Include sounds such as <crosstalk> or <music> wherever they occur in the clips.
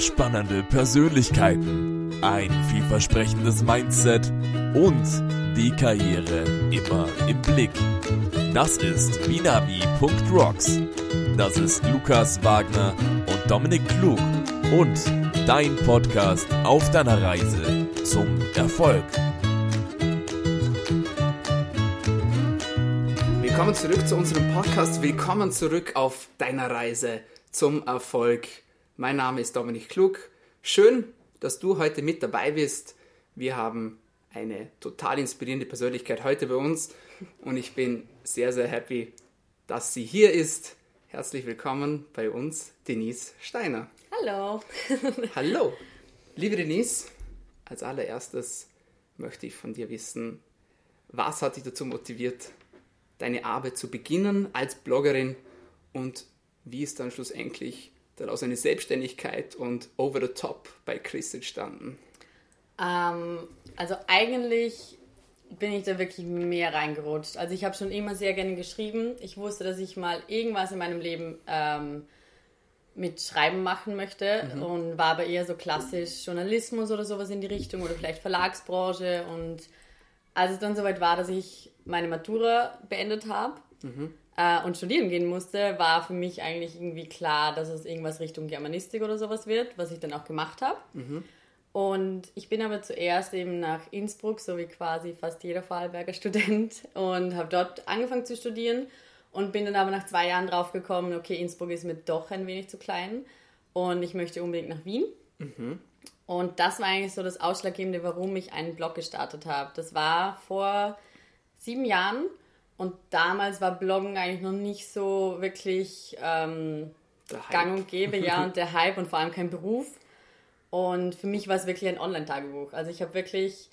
spannende Persönlichkeiten, ein vielversprechendes Mindset und die Karriere immer im Blick. Das ist binavi.rocks. Das ist Lukas Wagner und Dominik Klug und dein Podcast auf deiner Reise zum Erfolg. Willkommen zurück zu unserem Podcast. Willkommen zurück auf deiner Reise zum Erfolg. Mein Name ist Dominik Klug. Schön, dass du heute mit dabei bist. Wir haben eine total inspirierende Persönlichkeit heute bei uns und ich bin sehr, sehr happy, dass sie hier ist. Herzlich willkommen bei uns, Denise Steiner. Hallo. <laughs> Hallo. Liebe Denise, als allererstes möchte ich von dir wissen, was hat dich dazu motiviert, deine Arbeit zu beginnen als Bloggerin und wie ist dann schlussendlich daraus eine Selbstständigkeit und over the top bei Chris entstanden? Ähm, also eigentlich bin ich da wirklich mehr reingerutscht. Also ich habe schon immer sehr gerne geschrieben. Ich wusste, dass ich mal irgendwas in meinem Leben ähm, mit Schreiben machen möchte mhm. und war aber eher so klassisch Journalismus oder sowas in die Richtung oder vielleicht Verlagsbranche. Und als es dann soweit war, dass ich meine Matura beendet habe, mhm äh, und studieren gehen musste, war für mich eigentlich irgendwie klar, dass es irgendwas Richtung Germanistik oder sowas wird, was ich dann auch gemacht habe. Mhm. Und ich bin aber zuerst eben nach Innsbruck, so wie quasi fast jeder Vorarlberger Student, <laughs> und habe dort angefangen zu studieren und bin dann aber nach zwei Jahren drauf gekommen, okay, Innsbruck ist mir doch ein wenig zu klein und ich möchte unbedingt nach Wien. Mhm. Und das war eigentlich so das Ausschlaggebende, warum ich einen Blog gestartet habe. Das war vor sieben Jahren und damals war Bloggen eigentlich noch nicht so wirklich ähm, gang und gäbe, ja, <laughs> und der Hype und vor allem kein Beruf. Und für mich war es wirklich ein Online-Tagebuch. Also ich habe wirklich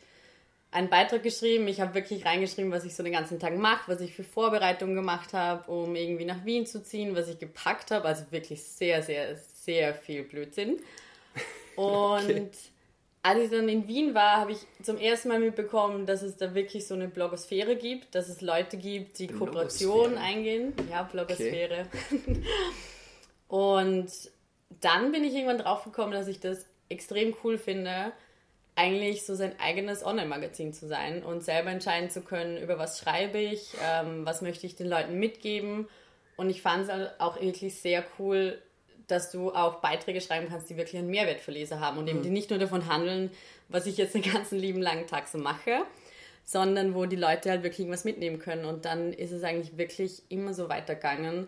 einen Beitrag geschrieben, ich habe wirklich reingeschrieben, was ich so den ganzen Tag mache, was ich für Vorbereitungen gemacht habe, um irgendwie nach Wien zu ziehen, was ich gepackt habe. Also wirklich sehr, sehr, sehr viel Blödsinn. <laughs> Und okay als ich dann in Wien war, habe ich zum ersten Mal mitbekommen, dass es da wirklich so eine Blogosphäre gibt, dass es Leute gibt, die Kooperationen eingehen. Ja, Blogosphäre. Okay. <laughs> Und dann bin ich irgendwann drauf gekommen, dass ich das extrem cool finde, eigentlich so sein eigenes Online-Magazin zu sein und selber entscheiden zu können, über was schreibe ich, ähm, was möchte ich den Leuten mitgeben. Und ich fand es auch wirklich sehr cool, dass du auch Beiträge schreiben kannst, die wirklich einen Mehrwert für Leser haben und eben mhm. die nicht nur davon handeln, was ich jetzt den ganzen lieben langen Tag so mache, sondern wo die Leute halt wirklich irgendwas mitnehmen können. Und dann ist es eigentlich wirklich immer so weitergegangen,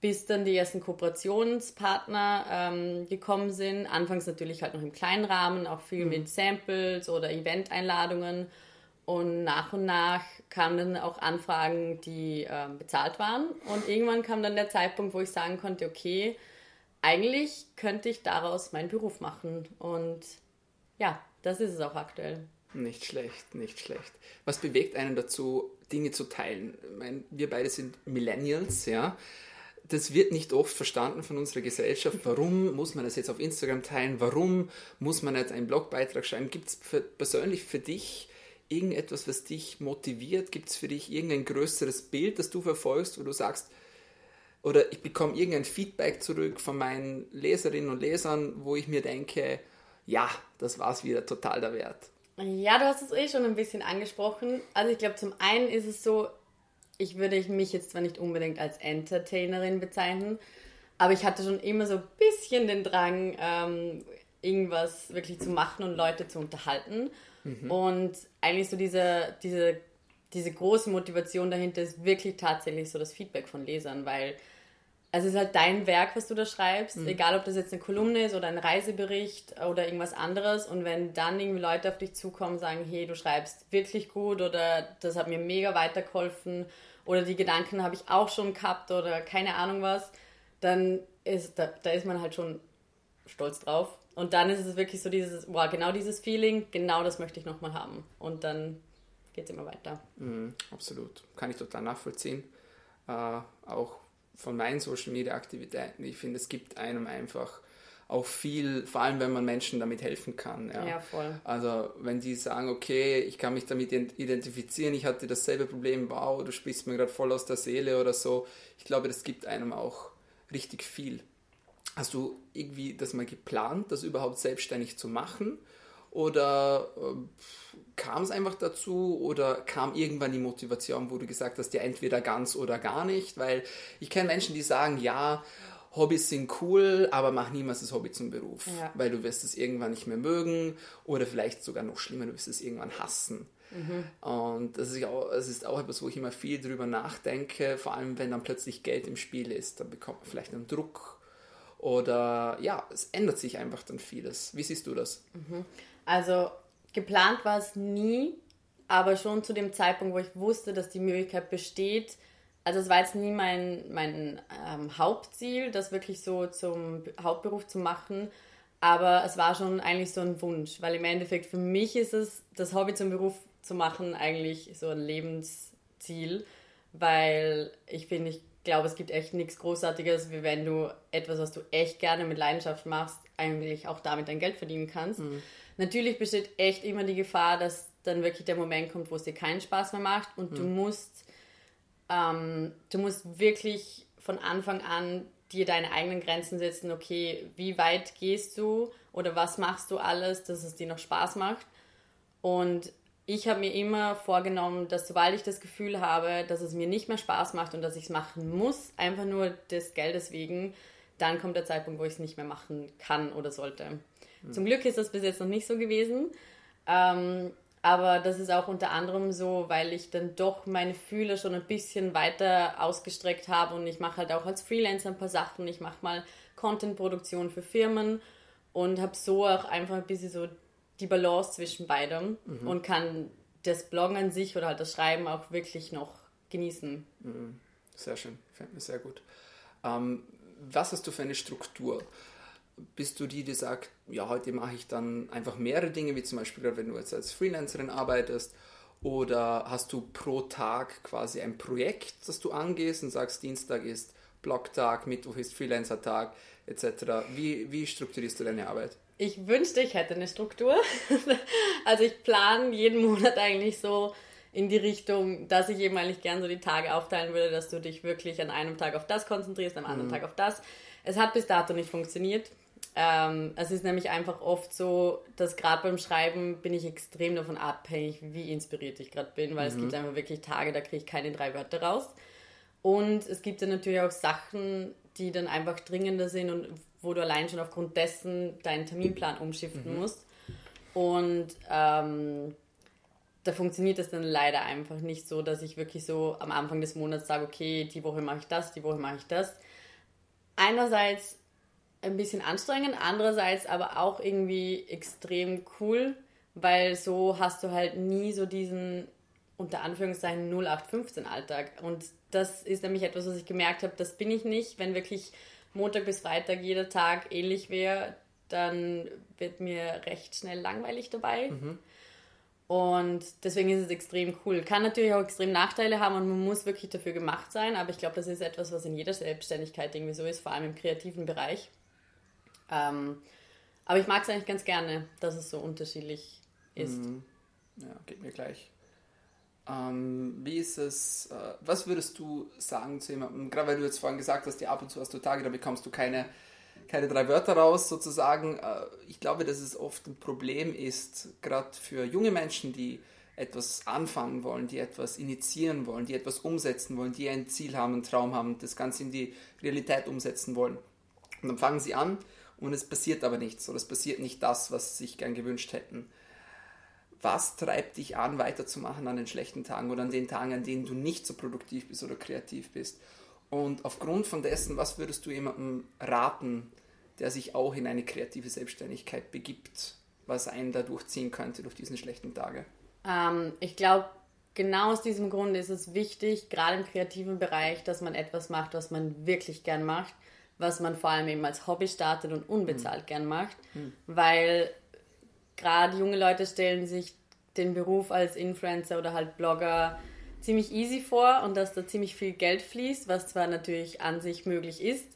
bis dann die ersten Kooperationspartner ähm, gekommen sind. Anfangs natürlich halt noch im kleinen Rahmen, auch viel mhm. mit Samples oder Event-Einladungen. Und nach und nach kamen dann auch Anfragen, die äh, bezahlt waren. Und irgendwann kam dann der Zeitpunkt, wo ich sagen konnte, okay, eigentlich könnte ich daraus meinen Beruf machen. Und ja, das ist es auch aktuell. Nicht schlecht, nicht schlecht. Was bewegt einen dazu, Dinge zu teilen? Ich meine, wir beide sind Millennials, ja. Das wird nicht oft verstanden von unserer Gesellschaft. Warum muss man das jetzt auf Instagram teilen? Warum muss man jetzt einen Blogbeitrag schreiben? Gibt es persönlich für dich irgendetwas, was dich motiviert? Gibt es für dich irgendein größeres Bild, das du verfolgst, wo du sagst, oder ich bekomme irgendein Feedback zurück von meinen Leserinnen und Lesern, wo ich mir denke, ja, das war es wieder total der Wert. Ja, du hast es eh schon ein bisschen angesprochen. Also ich glaube, zum einen ist es so, ich würde mich jetzt zwar nicht unbedingt als Entertainerin bezeichnen, aber ich hatte schon immer so ein bisschen den Drang, ähm, irgendwas wirklich zu machen und Leute zu unterhalten. Mhm. Und eigentlich so diese, diese, diese große Motivation dahinter ist wirklich tatsächlich so das Feedback von Lesern, weil also es ist halt dein Werk, was du da schreibst, mhm. egal ob das jetzt eine Kolumne ist oder ein Reisebericht oder irgendwas anderes. Und wenn dann irgendwie Leute auf dich zukommen und sagen, hey, du schreibst wirklich gut oder das hat mir mega weitergeholfen oder die Gedanken habe ich auch schon gehabt oder keine Ahnung was, dann ist da, da ist man halt schon stolz drauf. Und dann ist es wirklich so dieses, wow, genau dieses Feeling, genau das möchte ich nochmal haben. Und dann geht es immer weiter. Mhm, absolut. Kann ich total nachvollziehen. Äh, auch von meinen Social Media Aktivitäten. Ich finde, es gibt einem einfach auch viel, vor allem wenn man Menschen damit helfen kann. Ja. ja, voll. Also wenn die sagen, okay, ich kann mich damit identifizieren, ich hatte dasselbe Problem, wow, du sprichst mir gerade voll aus der Seele oder so. Ich glaube, das gibt einem auch richtig viel. Hast du irgendwie das mal geplant, das überhaupt selbstständig zu machen? Oder äh, kam es einfach dazu oder kam irgendwann die Motivation, wo du gesagt hast, ja entweder ganz oder gar nicht? Weil ich kenne Menschen, die sagen, ja, Hobbys sind cool, aber mach niemals das Hobby zum Beruf, ja. weil du wirst es irgendwann nicht mehr mögen oder vielleicht sogar noch schlimmer, du wirst es irgendwann hassen. Mhm. Und das ist, auch, das ist auch etwas, wo ich immer viel drüber nachdenke, vor allem wenn dann plötzlich Geld im Spiel ist, dann bekommt man vielleicht einen Druck oder ja, es ändert sich einfach dann vieles. Wie siehst du das? Mhm. Also geplant war es nie, aber schon zu dem Zeitpunkt, wo ich wusste, dass die Möglichkeit besteht. Also es war jetzt nie mein, mein ähm, Hauptziel, das wirklich so zum Hauptberuf zu machen, aber es war schon eigentlich so ein Wunsch, weil im Endeffekt für mich ist es, das Hobby zum Beruf zu machen, eigentlich so ein Lebensziel, weil ich finde, ich glaube, es gibt echt nichts Großartiges, wie wenn du etwas, was du echt gerne mit Leidenschaft machst, eigentlich auch damit dein Geld verdienen kannst. Mhm. Natürlich besteht echt immer die Gefahr, dass dann wirklich der Moment kommt, wo es dir keinen Spaß mehr macht und mhm. du musst, ähm, du musst wirklich von Anfang an dir deine eigenen Grenzen setzen, okay, wie weit gehst du oder was machst du alles, dass es dir noch Spaß macht. Und ich habe mir immer vorgenommen, dass sobald ich das Gefühl habe, dass es mir nicht mehr Spaß macht und dass ich es machen muss, einfach nur des Geldes wegen, dann kommt der Zeitpunkt, wo ich es nicht mehr machen kann oder sollte. Mhm. Zum Glück ist das bis jetzt noch nicht so gewesen. Ähm, aber das ist auch unter anderem so, weil ich dann doch meine Fühler schon ein bisschen weiter ausgestreckt habe und ich mache halt auch als Freelancer ein paar Sachen. Ich mache mal Content-Produktion für Firmen und habe so auch einfach ein bisschen so die Balance zwischen beidem mhm. und kann das Bloggen an sich oder halt das Schreiben auch wirklich noch genießen. Mhm. Sehr schön, fällt mir sehr gut. Ähm, was hast du für eine Struktur? bist du die, die sagt, ja, heute mache ich dann einfach mehrere Dinge, wie zum Beispiel, wenn du jetzt als Freelancerin arbeitest, oder hast du pro Tag quasi ein Projekt, das du angehst und sagst, Dienstag ist Blogtag, Mittwoch ist Freelancer-Tag, etc. Wie, wie strukturierst du deine Arbeit? Ich wünschte, ich hätte eine Struktur. <laughs> also ich plane jeden Monat eigentlich so in die Richtung, dass ich eben eigentlich gern so die Tage aufteilen würde, dass du dich wirklich an einem Tag auf das konzentrierst, am anderen mhm. Tag auf das. Es hat bis dato nicht funktioniert. Ähm, es ist nämlich einfach oft so, dass gerade beim Schreiben bin ich extrem davon abhängig, wie inspiriert ich gerade bin, weil mhm. es gibt einfach wirklich Tage, da kriege ich keine drei Wörter raus. Und es gibt dann natürlich auch Sachen, die dann einfach dringender sind und wo du allein schon aufgrund dessen deinen Terminplan umschiften mhm. musst. Und ähm, da funktioniert es dann leider einfach nicht so, dass ich wirklich so am Anfang des Monats sage, okay, die Woche mache ich das, die Woche mache ich das. Einerseits ein bisschen anstrengend, andererseits aber auch irgendwie extrem cool, weil so hast du halt nie so diesen unter Anführungszeichen 0815 Alltag. Und das ist nämlich etwas, was ich gemerkt habe, das bin ich nicht. Wenn wirklich Montag bis Freitag jeder Tag ähnlich wäre, dann wird mir recht schnell langweilig dabei. Mhm. Und deswegen ist es extrem cool. Kann natürlich auch extrem Nachteile haben und man muss wirklich dafür gemacht sein, aber ich glaube, das ist etwas, was in jeder Selbstständigkeit irgendwie so ist, vor allem im kreativen Bereich. Ähm, aber ich mag es eigentlich ganz gerne, dass es so unterschiedlich ist. Mhm. Ja, geht mir gleich. Ähm, wie ist es, äh, was würdest du sagen zu jemandem, gerade weil du jetzt vorhin gesagt hast, die ab und zu hast du Tage, da bekommst du keine, keine drei Wörter raus sozusagen. Äh, ich glaube, dass es oft ein Problem ist, gerade für junge Menschen, die etwas anfangen wollen, die etwas initiieren wollen, die etwas umsetzen wollen, die ein Ziel haben, einen Traum haben, das Ganze in die Realität umsetzen wollen. Und dann fangen sie an und es passiert aber nichts oder es passiert nicht das, was sie sich gern gewünscht hätten. Was treibt dich an, weiterzumachen an den schlechten Tagen oder an den Tagen, an denen du nicht so produktiv bist oder kreativ bist? Und aufgrund von dessen, was würdest du jemandem raten, der sich auch in eine kreative Selbstständigkeit begibt, was einen da durchziehen könnte durch diesen schlechten Tage? Ähm, ich glaube, genau aus diesem Grund ist es wichtig, gerade im kreativen Bereich, dass man etwas macht, was man wirklich gern macht was man vor allem eben als Hobby startet und unbezahlt mhm. gern macht, mhm. weil gerade junge Leute stellen sich den Beruf als Influencer oder halt Blogger ziemlich easy vor und dass da ziemlich viel Geld fließt, was zwar natürlich an sich möglich ist,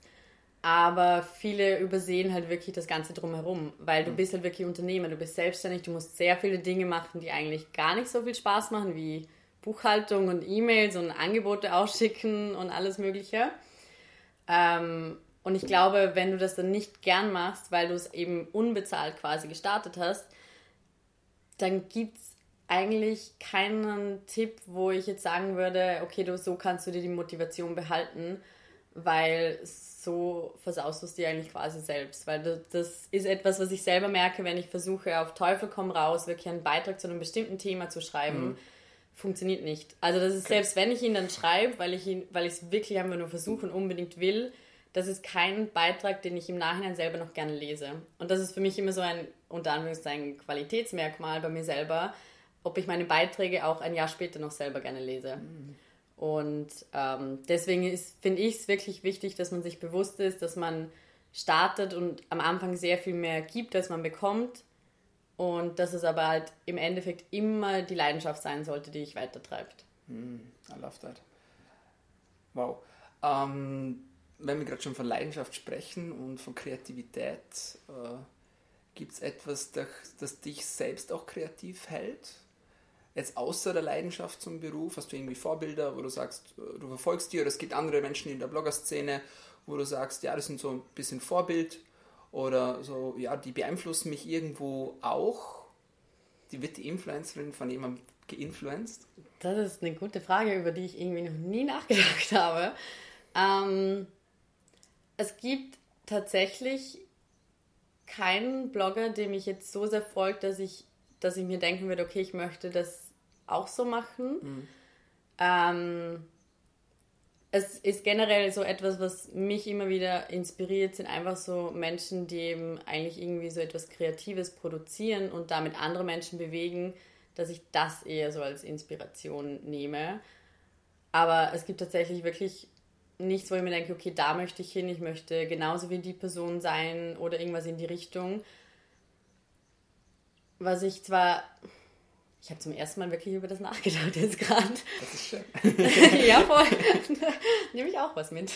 aber viele übersehen halt wirklich das Ganze drumherum, weil du mhm. bist halt wirklich Unternehmer, du bist selbstständig, du musst sehr viele Dinge machen, die eigentlich gar nicht so viel Spaß machen, wie Buchhaltung und E-Mails und Angebote <laughs> ausschicken und alles Mögliche. Ähm, Und ich glaube, wenn du das dann nicht gern machst, weil du es eben unbezahlt quasi gestartet hast, dann gibt es eigentlich keinen Tipp, wo ich jetzt sagen würde, okay, du, so kannst du dir die Motivation behalten, weil so versaust du es dir eigentlich quasi selbst. Weil das ist etwas, was ich selber merke, wenn ich versuche, auf Teufel komm raus, wirklich einen Beitrag zu einem bestimmten Thema zu schreiben. Mhm. Funktioniert nicht. Also das ist okay. selbst, wenn ich ihn dann schreibe, weil ich ihn, weil ich es wirklich einfach nur versuche und unbedingt will, das ist kein Beitrag, den ich im Nachhinein selber noch gerne lese. Und das ist für mich immer so ein, unter Anführungszeichen, Qualitätsmerkmal bei mir selber, ob ich meine Beiträge auch ein Jahr später noch selber gerne lese. Mhm. Und ähm, deswegen finde ich es wirklich wichtig, dass man sich bewusst ist, dass man startet und am Anfang sehr viel mehr gibt, als man bekommt. Und dass es aber halt im Endeffekt immer die Leidenschaft sein sollte, die dich weitertreibt. Mm, I love that. Wow. Ähm, wenn wir gerade schon von Leidenschaft sprechen und von Kreativität, äh, gibt es etwas, das, das dich selbst auch kreativ hält? Jetzt außer der Leidenschaft zum Beruf, hast du irgendwie Vorbilder, wo du sagst, äh, du verfolgst die oder es gibt andere Menschen in der Blogger-Szene, wo du sagst, ja, das sind so ein bisschen Vorbild oder so, ja, die beeinflussen mich irgendwo auch. Die wird die Influencerin von jemandem geinfluenced? Das ist eine gute Frage, über die ich irgendwie noch nie nachgedacht <laughs> habe. Ähm, es gibt tatsächlich keinen Blogger, dem ich jetzt so sehr folgt, dass ich, dass ich mir denken würde, okay, ich möchte das auch so machen. Mhm. Ähm, es ist generell so etwas, was mich immer wieder inspiriert, sind einfach so Menschen, die eben eigentlich irgendwie so etwas Kreatives produzieren und damit andere Menschen bewegen, dass ich das eher so als Inspiration nehme. Aber es gibt tatsächlich wirklich nichts, wo ich mir denke, okay, da möchte ich hin, ich möchte genauso wie die Person sein oder irgendwas in die Richtung. Was ich zwar, ich habe zum ersten Mal wirklich über das nachgedacht jetzt gerade. Das ist schön. <laughs> ja, voll. <laughs> Nehme ich auch was mit.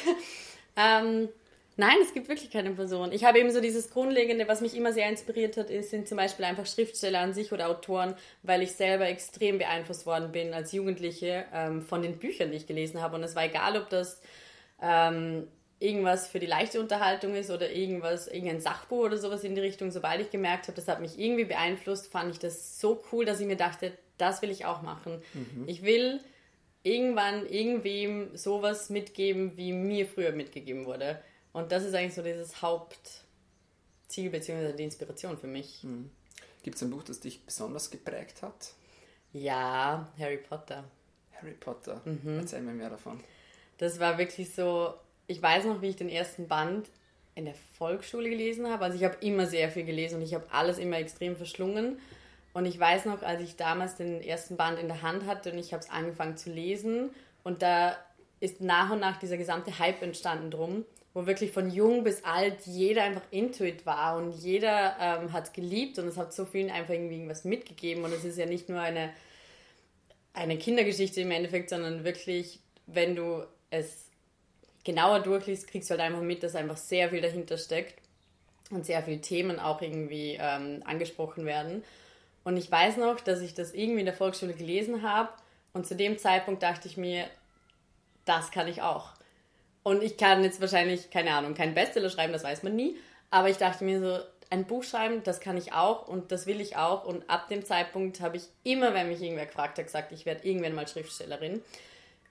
Ähm, nein, es gibt wirklich keine Person. Ich habe eben so dieses Grundlegende, was mich immer sehr inspiriert hat, ist, sind zum Beispiel einfach Schriftsteller an sich oder Autoren, weil ich selber extrem beeinflusst worden bin als Jugendliche ähm, von den Büchern, die ich gelesen habe. Und es war egal, ob das ähm, irgendwas für die leichte Unterhaltung ist oder irgendwas, irgendein Sachbuch oder sowas in die Richtung, sobald ich gemerkt habe, das hat mich irgendwie beeinflusst, fand ich das so cool, dass ich mir dachte, das will ich auch machen. Mhm. Ich will irgendwann irgendwem sowas mitgeben, wie mir früher mitgegeben wurde. Und das ist eigentlich so dieses Hauptziel bzw. die Inspiration für mich. Mhm. Gibt es ein Buch, das dich besonders geprägt hat? Ja, Harry Potter. Harry Potter. Mhm. Erzähl mir mehr davon. Das war wirklich so, ich weiß noch, wie ich den ersten Band in der Volksschule gelesen habe. Also ich habe immer sehr viel gelesen und ich habe alles immer extrem verschlungen. Und ich weiß noch, als ich damals den ersten Band in der Hand hatte und ich habe es angefangen zu lesen und da ist nach und nach dieser gesamte Hype entstanden drum, wo wirklich von jung bis alt jeder einfach Intuit war und jeder ähm, hat geliebt und es hat so vielen einfach irgendwie irgendwas mitgegeben und es ist ja nicht nur eine, eine Kindergeschichte im Endeffekt, sondern wirklich, wenn du es genauer durchliest, kriegst du halt einfach mit, dass einfach sehr viel dahinter steckt und sehr viele Themen auch irgendwie ähm, angesprochen werden. Und ich weiß noch, dass ich das irgendwie in der Volksschule gelesen habe und zu dem Zeitpunkt dachte ich mir, das kann ich auch. Und ich kann jetzt wahrscheinlich, keine Ahnung, keinen Bestseller schreiben, das weiß man nie, aber ich dachte mir so, ein Buch schreiben, das kann ich auch und das will ich auch. Und ab dem Zeitpunkt habe ich immer, wenn mich irgendwer gefragt hat, gesagt, ich werde irgendwann mal Schriftstellerin.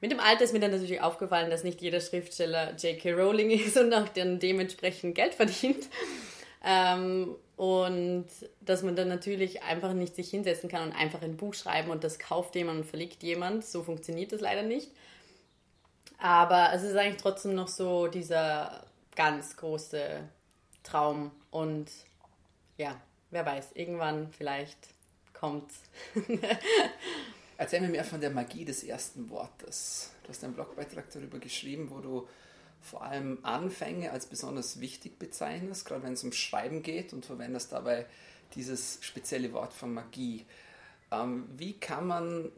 Mit dem Alter ist mir dann natürlich aufgefallen, dass nicht jeder Schriftsteller J.K. Rowling ist <laughs> und auch dann dementsprechend Geld verdient. Ähm, und dass man dann natürlich einfach nicht sich hinsetzen kann und einfach ein Buch schreiben und das kauft jemand und verlegt jemand. So funktioniert das leider nicht. Aber es ist eigentlich trotzdem noch so dieser ganz große Traum und ja, wer weiß, irgendwann vielleicht kommt's. <laughs> Erzähl mir mehr von der Magie des ersten Wortes. Du hast einen Blogbeitrag darüber geschrieben, wo du vor allem Anfänge als besonders wichtig bezeichnest, gerade wenn es um Schreiben geht und verwendest dabei dieses spezielle Wort von Magie. Ähm, wie kann man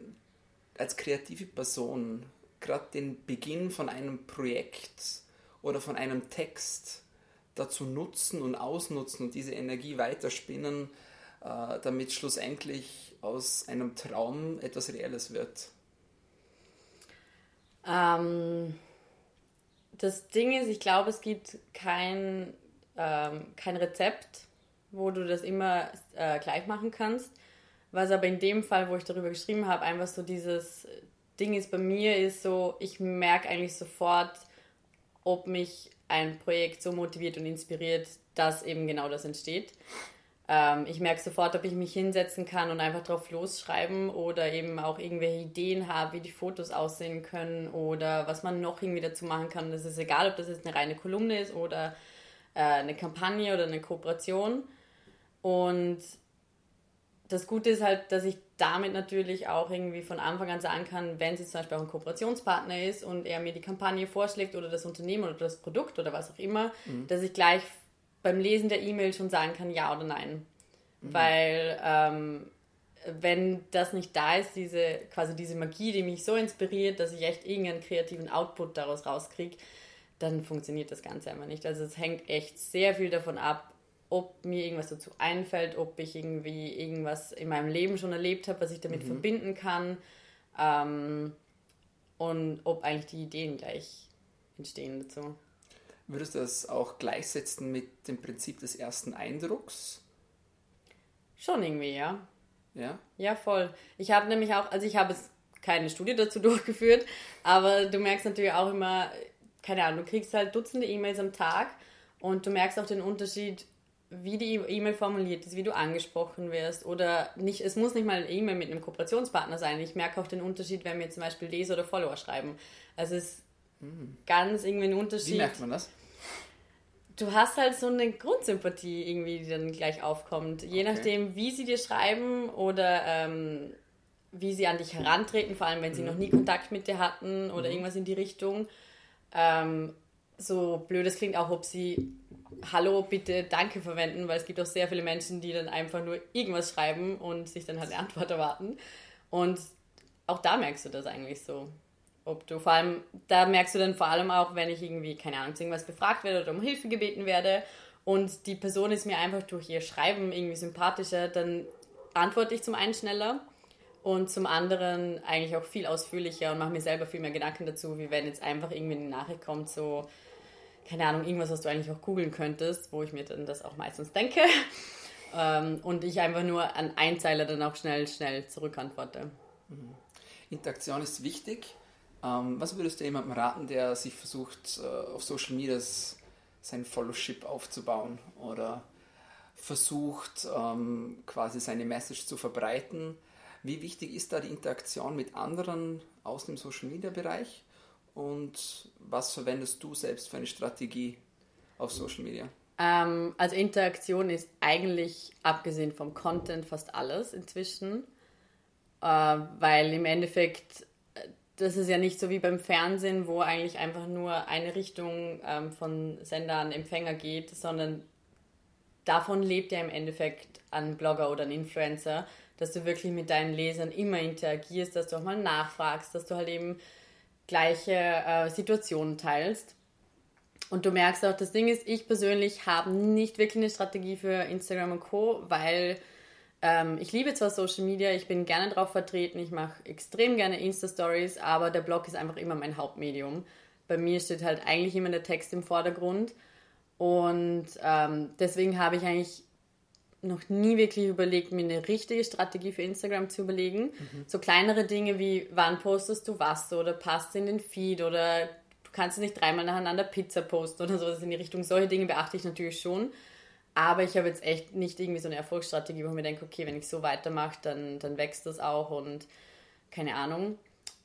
als kreative Person gerade den Beginn von einem Projekt oder von einem Text dazu nutzen und ausnutzen und diese Energie weiterspinnen, damit schlussendlich aus einem Traum etwas Reelles wird? Ähm, das Ding ist, ich glaube, es gibt kein, ähm, kein Rezept, wo du das immer äh, gleich machen kannst. Was aber in dem Fall, wo ich darüber geschrieben habe, einfach so dieses Ding ist bei mir, ist so, ich merke eigentlich sofort, ob mich ein Projekt so motiviert und inspiriert, dass eben genau das entsteht. Ähm, ich merke sofort, ob ich mich hinsetzen kann und einfach drauf losschreiben oder eben auch irgendwelche Ideen habe, wie die Fotos aussehen können oder was man noch irgendwie dazu machen kann. Das ist egal, ob das jetzt eine reine Kolumne ist oder äh, eine Kampagne oder eine Kooperation. Und das Gute ist halt, dass ich damit natürlich auch irgendwie von Anfang an sagen kann, wenn es jetzt zum Beispiel auch ein Kooperationspartner ist und er mir die Kampagne vorschlägt oder das Unternehmen oder das Produkt oder was auch immer, mhm. dass ich gleich beim Lesen der E-Mail schon sagen kann, ja oder nein. Mhm. Weil ähm, wenn das nicht da ist, diese quasi diese Magie, die mich so inspiriert, dass ich echt irgendeinen kreativen Output daraus rauskriege, dann funktioniert das Ganze einfach nicht. Also es hängt echt sehr viel davon ab, ob mir irgendwas dazu einfällt, ob ich irgendwie irgendwas in meinem Leben schon erlebt habe, was ich damit mhm. verbinden kann ähm, und ob eigentlich die Ideen gleich entstehen dazu. Würdest du das auch gleichsetzen mit dem Prinzip des ersten Eindrucks? Schon irgendwie, ja. Ja? Ja, voll. Ich habe nämlich auch, also ich habe jetzt keine Studie dazu <laughs> durchgeführt, aber du merkst natürlich auch immer, keine Ahnung, du kriegst halt Dutzende E-Mails am Tag und du merkst auch den Unterschied, wie die E-Mail formuliert ist, wie du angesprochen wirst oder nicht, es muss nicht mal eine E-Mail mit einem Kooperationspartner sein. Ich merke auch den Unterschied, wenn mir zum Beispiel Leser oder Follower schreiben. Also es ist mhm. ganz irgendwie ein Unterschied. Wie merkt man das? Du hast halt so eine Grundsympathie irgendwie, die dann gleich aufkommt. Je okay. nachdem, wie sie dir schreiben oder ähm, wie sie an dich herantreten, vor allem wenn sie mhm. noch nie Kontakt mit dir hatten oder mhm. irgendwas in die Richtung. Ähm, so blöd es klingt, auch ob sie Hallo, bitte, danke verwenden, weil es gibt auch sehr viele Menschen, die dann einfach nur irgendwas schreiben und sich dann halt eine Antwort erwarten. Und auch da merkst du das eigentlich so. Ob du vor allem, da merkst du dann vor allem auch, wenn ich irgendwie, keine Ahnung, zu irgendwas befragt werde oder um Hilfe gebeten werde und die Person ist mir einfach durch ihr Schreiben irgendwie sympathischer, dann antworte ich zum einen schneller und zum anderen eigentlich auch viel ausführlicher und mache mir selber viel mehr Gedanken dazu, wie wenn jetzt einfach irgendwie eine Nachricht kommt, so, keine Ahnung, irgendwas, was du eigentlich auch googeln könntest, wo ich mir dann das auch meistens denke. <laughs> Ähm, und ich einfach nur an Einzeiler dann auch schnell, schnell zurückantworte. Mhm. Interaktion ist wichtig. Ähm, was würdest du jemandem raten, der sich versucht, äh, auf Social Media sein Followship aufzubauen oder versucht, ähm, quasi seine Message zu verbreiten? Wie wichtig ist da die Interaktion mit anderen aus dem Social Media Bereich? und was verwendest du selbst für eine Strategie auf Social Media? Ähm, also Interaktion ist eigentlich, abgesehen vom Content, fast alles inzwischen, äh, weil im Endeffekt, das ist ja nicht so wie beim Fernsehen, wo eigentlich einfach nur eine Richtung ähm, von Sender an Empfänger geht, sondern davon lebt ja im Endeffekt ein Blogger oder ein Influencer, dass du wirklich mit deinen Lesern immer interagierst, dass du auch mal nachfragst, dass du halt eben gleiche äh, Situationen teilst. Und du merkst auch, das Ding ist, ich persönlich habe nicht wirklich eine Strategie für Instagram und Co., weil ähm, ich liebe zwar Social Media, ich bin gerne drauf vertreten, ich mache extrem gerne Insta-Stories, aber der Blog ist einfach immer mein Hauptmedium. Bei mir steht halt eigentlich immer der Text im Vordergrund. Und ähm, deswegen habe ich eigentlich noch nie wirklich überlegt, mir eine richtige Strategie für Instagram zu überlegen. Mhm. So kleinere Dinge wie, wann postest du was oder passt in den Feed oder du kannst nicht dreimal nacheinander Pizza posten oder sowas in die Richtung. Solche Dinge beachte ich natürlich schon. Aber ich habe jetzt echt nicht irgendwie so eine Erfolgsstrategie, wo ich mir denke, okay, wenn ich so weitermache, dann, dann wächst das auch und keine Ahnung.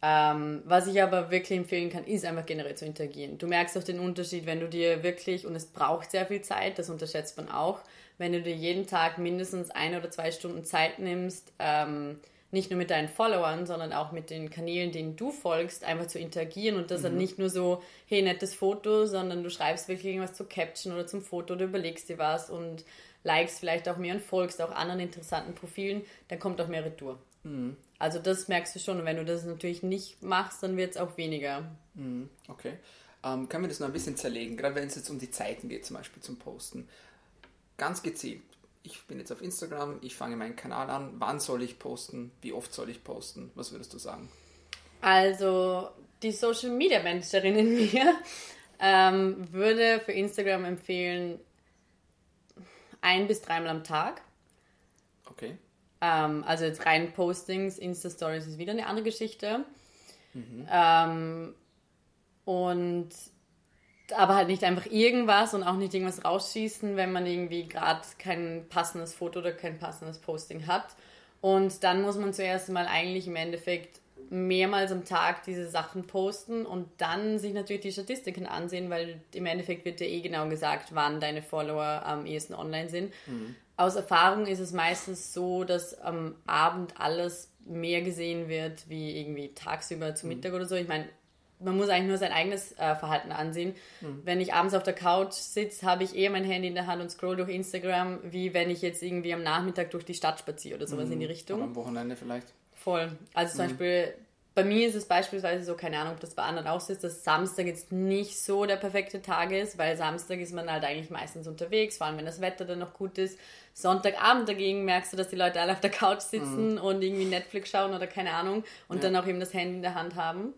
Ähm, was ich aber wirklich empfehlen kann, ist einfach generell zu interagieren. Du merkst auch den Unterschied, wenn du dir wirklich, und es braucht sehr viel Zeit, das unterschätzt man auch, wenn du dir jeden Tag mindestens eine oder zwei Stunden Zeit nimmst, ähm, nicht nur mit deinen Followern, sondern auch mit den Kanälen, denen du folgst, einfach zu interagieren und das mhm. dann nicht nur so, hey, nettes Foto, sondern du schreibst wirklich irgendwas zur Caption oder zum Foto, du überlegst dir was und likest vielleicht auch mehr und folgst auch anderen interessanten Profilen, dann kommt auch mehr Retour. Mhm. Also das merkst du schon und wenn du das natürlich nicht machst, dann wird es auch weniger. Mhm. Okay. Ähm, können wir das noch ein bisschen zerlegen, gerade wenn es jetzt um die Zeiten geht, zum Beispiel zum Posten ganz gezielt. Ich bin jetzt auf Instagram, ich fange meinen Kanal an. Wann soll ich posten? Wie oft soll ich posten? Was würdest du sagen? Also, die Social Media Managerin in <laughs> mir Ähm, würde für Instagram empfehlen, ein bis dreimal am Tag. Okay. Ähm, also jetzt rein Postings, Insta-Stories ist wieder eine andere Geschichte. Mhm. Ähm, und aber halt nicht einfach irgendwas und auch nicht irgendwas rausschießen, wenn man irgendwie gerade kein passendes Foto oder kein passendes Posting hat. Und dann muss man zuerst mal eigentlich im Endeffekt mehrmals am Tag diese Sachen posten und dann sich natürlich die Statistiken ansehen, weil im Endeffekt wird dir eh genau gesagt, wann deine Follower am ehesten online sind. Mhm. Aus Erfahrung ist es meistens so, dass am Abend alles mehr gesehen wird, wie irgendwie tagsüber zu mhm. Mittag mhm. oder so. Ich meine, man muss eigentlich nur sein eigenes äh, Verhalten ansehen. Mhm. Wenn ich abends auf der Couch sitze, habe ich eher mein Handy in der Hand und scroll durch Instagram, wie wenn ich jetzt irgendwie am Nachmittag durch die Stadt spaziere oder sowas mhm. in die Richtung. Oder am Wochenende vielleicht. Voll. Also zum mhm. Beispiel, bei mir ist es beispielsweise so, keine Ahnung, ob das bei anderen auch so ist, dass Samstag jetzt nicht so der perfekte Tag ist, weil Samstag ist man halt eigentlich meistens unterwegs, vor allem wenn das Wetter dann noch gut ist. Sonntagabend dagegen merkst du, dass die Leute alle auf der Couch sitzen mhm. und irgendwie Netflix schauen oder keine Ahnung und ja. dann auch eben das Handy in der Hand haben.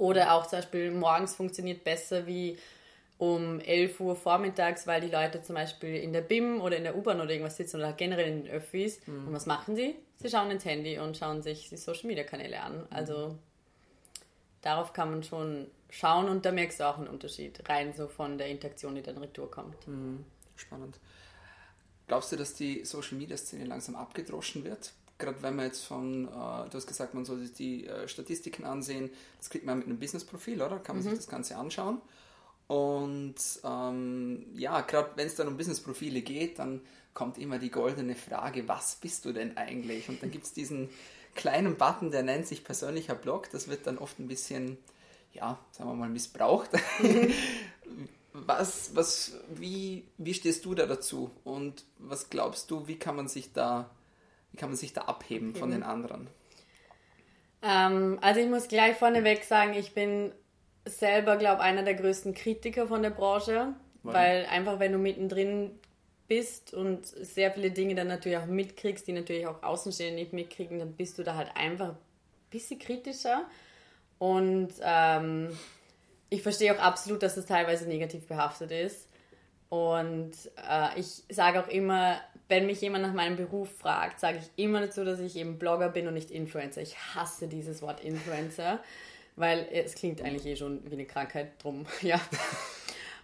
Oder auch zum Beispiel morgens funktioniert besser wie um 11 Uhr vormittags, weil die Leute zum Beispiel in der BIM oder in der U-Bahn oder irgendwas sitzen oder generell in den Öffis. Mhm. Und was machen sie? Sie schauen ins Handy und schauen sich die Social Media Kanäle an. Mhm. Also darauf kann man schon schauen und da merkst du auch einen Unterschied, rein so von der Interaktion, die dann retour kommt. Mhm. Spannend. Glaubst du, dass die Social Media Szene langsam abgedroschen wird? Gerade wenn man jetzt von, äh, du hast gesagt, man soll sich die äh, Statistiken ansehen, das kriegt man mit einem Business-Profil, oder? Kann man sich mhm. das Ganze anschauen. Und ähm, ja, gerade wenn es dann um Business-Profile geht, dann kommt immer die goldene Frage, was bist du denn eigentlich? Und dann gibt es diesen kleinen Button, der nennt sich persönlicher Blog. Das wird dann oft ein bisschen, ja, sagen wir mal, missbraucht. Mhm. <laughs> was, was, wie, wie stehst du da dazu? Und was glaubst du, wie kann man sich da, wie kann man sich da abheben von den anderen? Ähm, also ich muss gleich vorneweg sagen, ich bin selber, glaube einer der größten Kritiker von der Branche, Warum? weil einfach, wenn du mittendrin bist und sehr viele Dinge dann natürlich auch mitkriegst, die natürlich auch Außenstehende nicht mitkriegen, dann bist du da halt einfach ein bisschen kritischer. Und ähm, ich verstehe auch absolut, dass das teilweise negativ behaftet ist. Und äh, ich sage auch immer, wenn mich jemand nach meinem Beruf fragt, sage ich immer dazu, dass ich eben Blogger bin und nicht Influencer. Ich hasse dieses Wort Influencer weil es klingt eigentlich eh schon wie eine Krankheit drum, <laughs> ja.